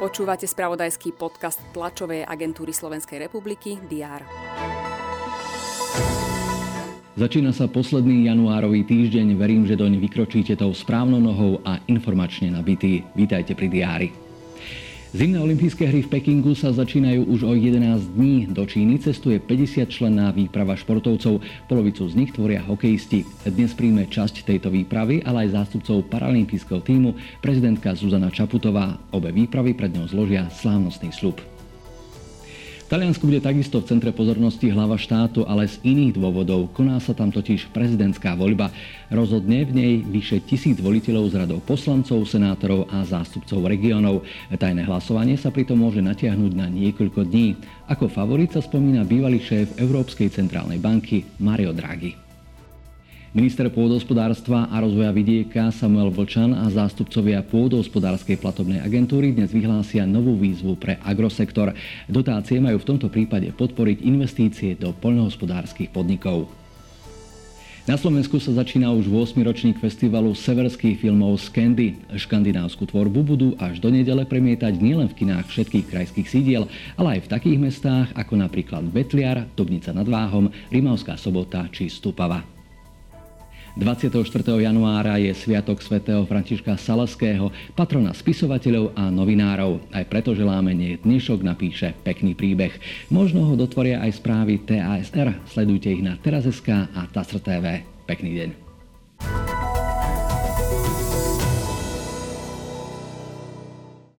Počúvate spravodajský podcast tlačovej agentúry Slovenskej republiky DR. Začína sa posledný januárový týždeň. Verím, že doň vykročíte tou správnou nohou a informačne nabitý. Vítajte pri diári. Zimné olympijské hry v Pekingu sa začínajú už o 11 dní. Do Číny cestuje 50 členná výprava športovcov. Polovicu z nich tvoria hokejisti. Dnes príjme časť tejto výpravy, ale aj zástupcov paralympijského týmu prezidentka Zuzana Čaputová. Obe výpravy pred ňou zložia slávnostný slub. Taliansku bude takisto v centre pozornosti hlava štátu, ale z iných dôvodov. Koná sa tam totiž prezidentská voľba. Rozhodne v nej vyše tisíc voliteľov z radov poslancov, senátorov a zástupcov regiónov. Tajné hlasovanie sa pritom môže natiahnuť na niekoľko dní. Ako favorit sa spomína bývalý šéf Európskej centrálnej banky Mario Draghi. Minister pôdohospodárstva a rozvoja vidieka Samuel Vlčan a zástupcovia pôdohospodárskej platobnej agentúry dnes vyhlásia novú výzvu pre agrosektor. Dotácie majú v tomto prípade podporiť investície do poľnohospodárskych podnikov. Na Slovensku sa začína už 8. ročník festivalu severských filmov Scandy. Škandinávsku tvorbu budú až do nedele premietať nielen v kinách všetkých krajských sídiel, ale aj v takých mestách ako napríklad Betliar, Dobnica nad Váhom, Rimavská sobota či Stupava. 24. januára je Sviatok svätého Františka Salaského, patrona spisovateľov a novinárov. Aj preto želáme dnešok napíše pekný príbeh. Možno ho dotvoria aj správy TASR. Sledujte ich na teraz.sk a TASR TV. Pekný deň.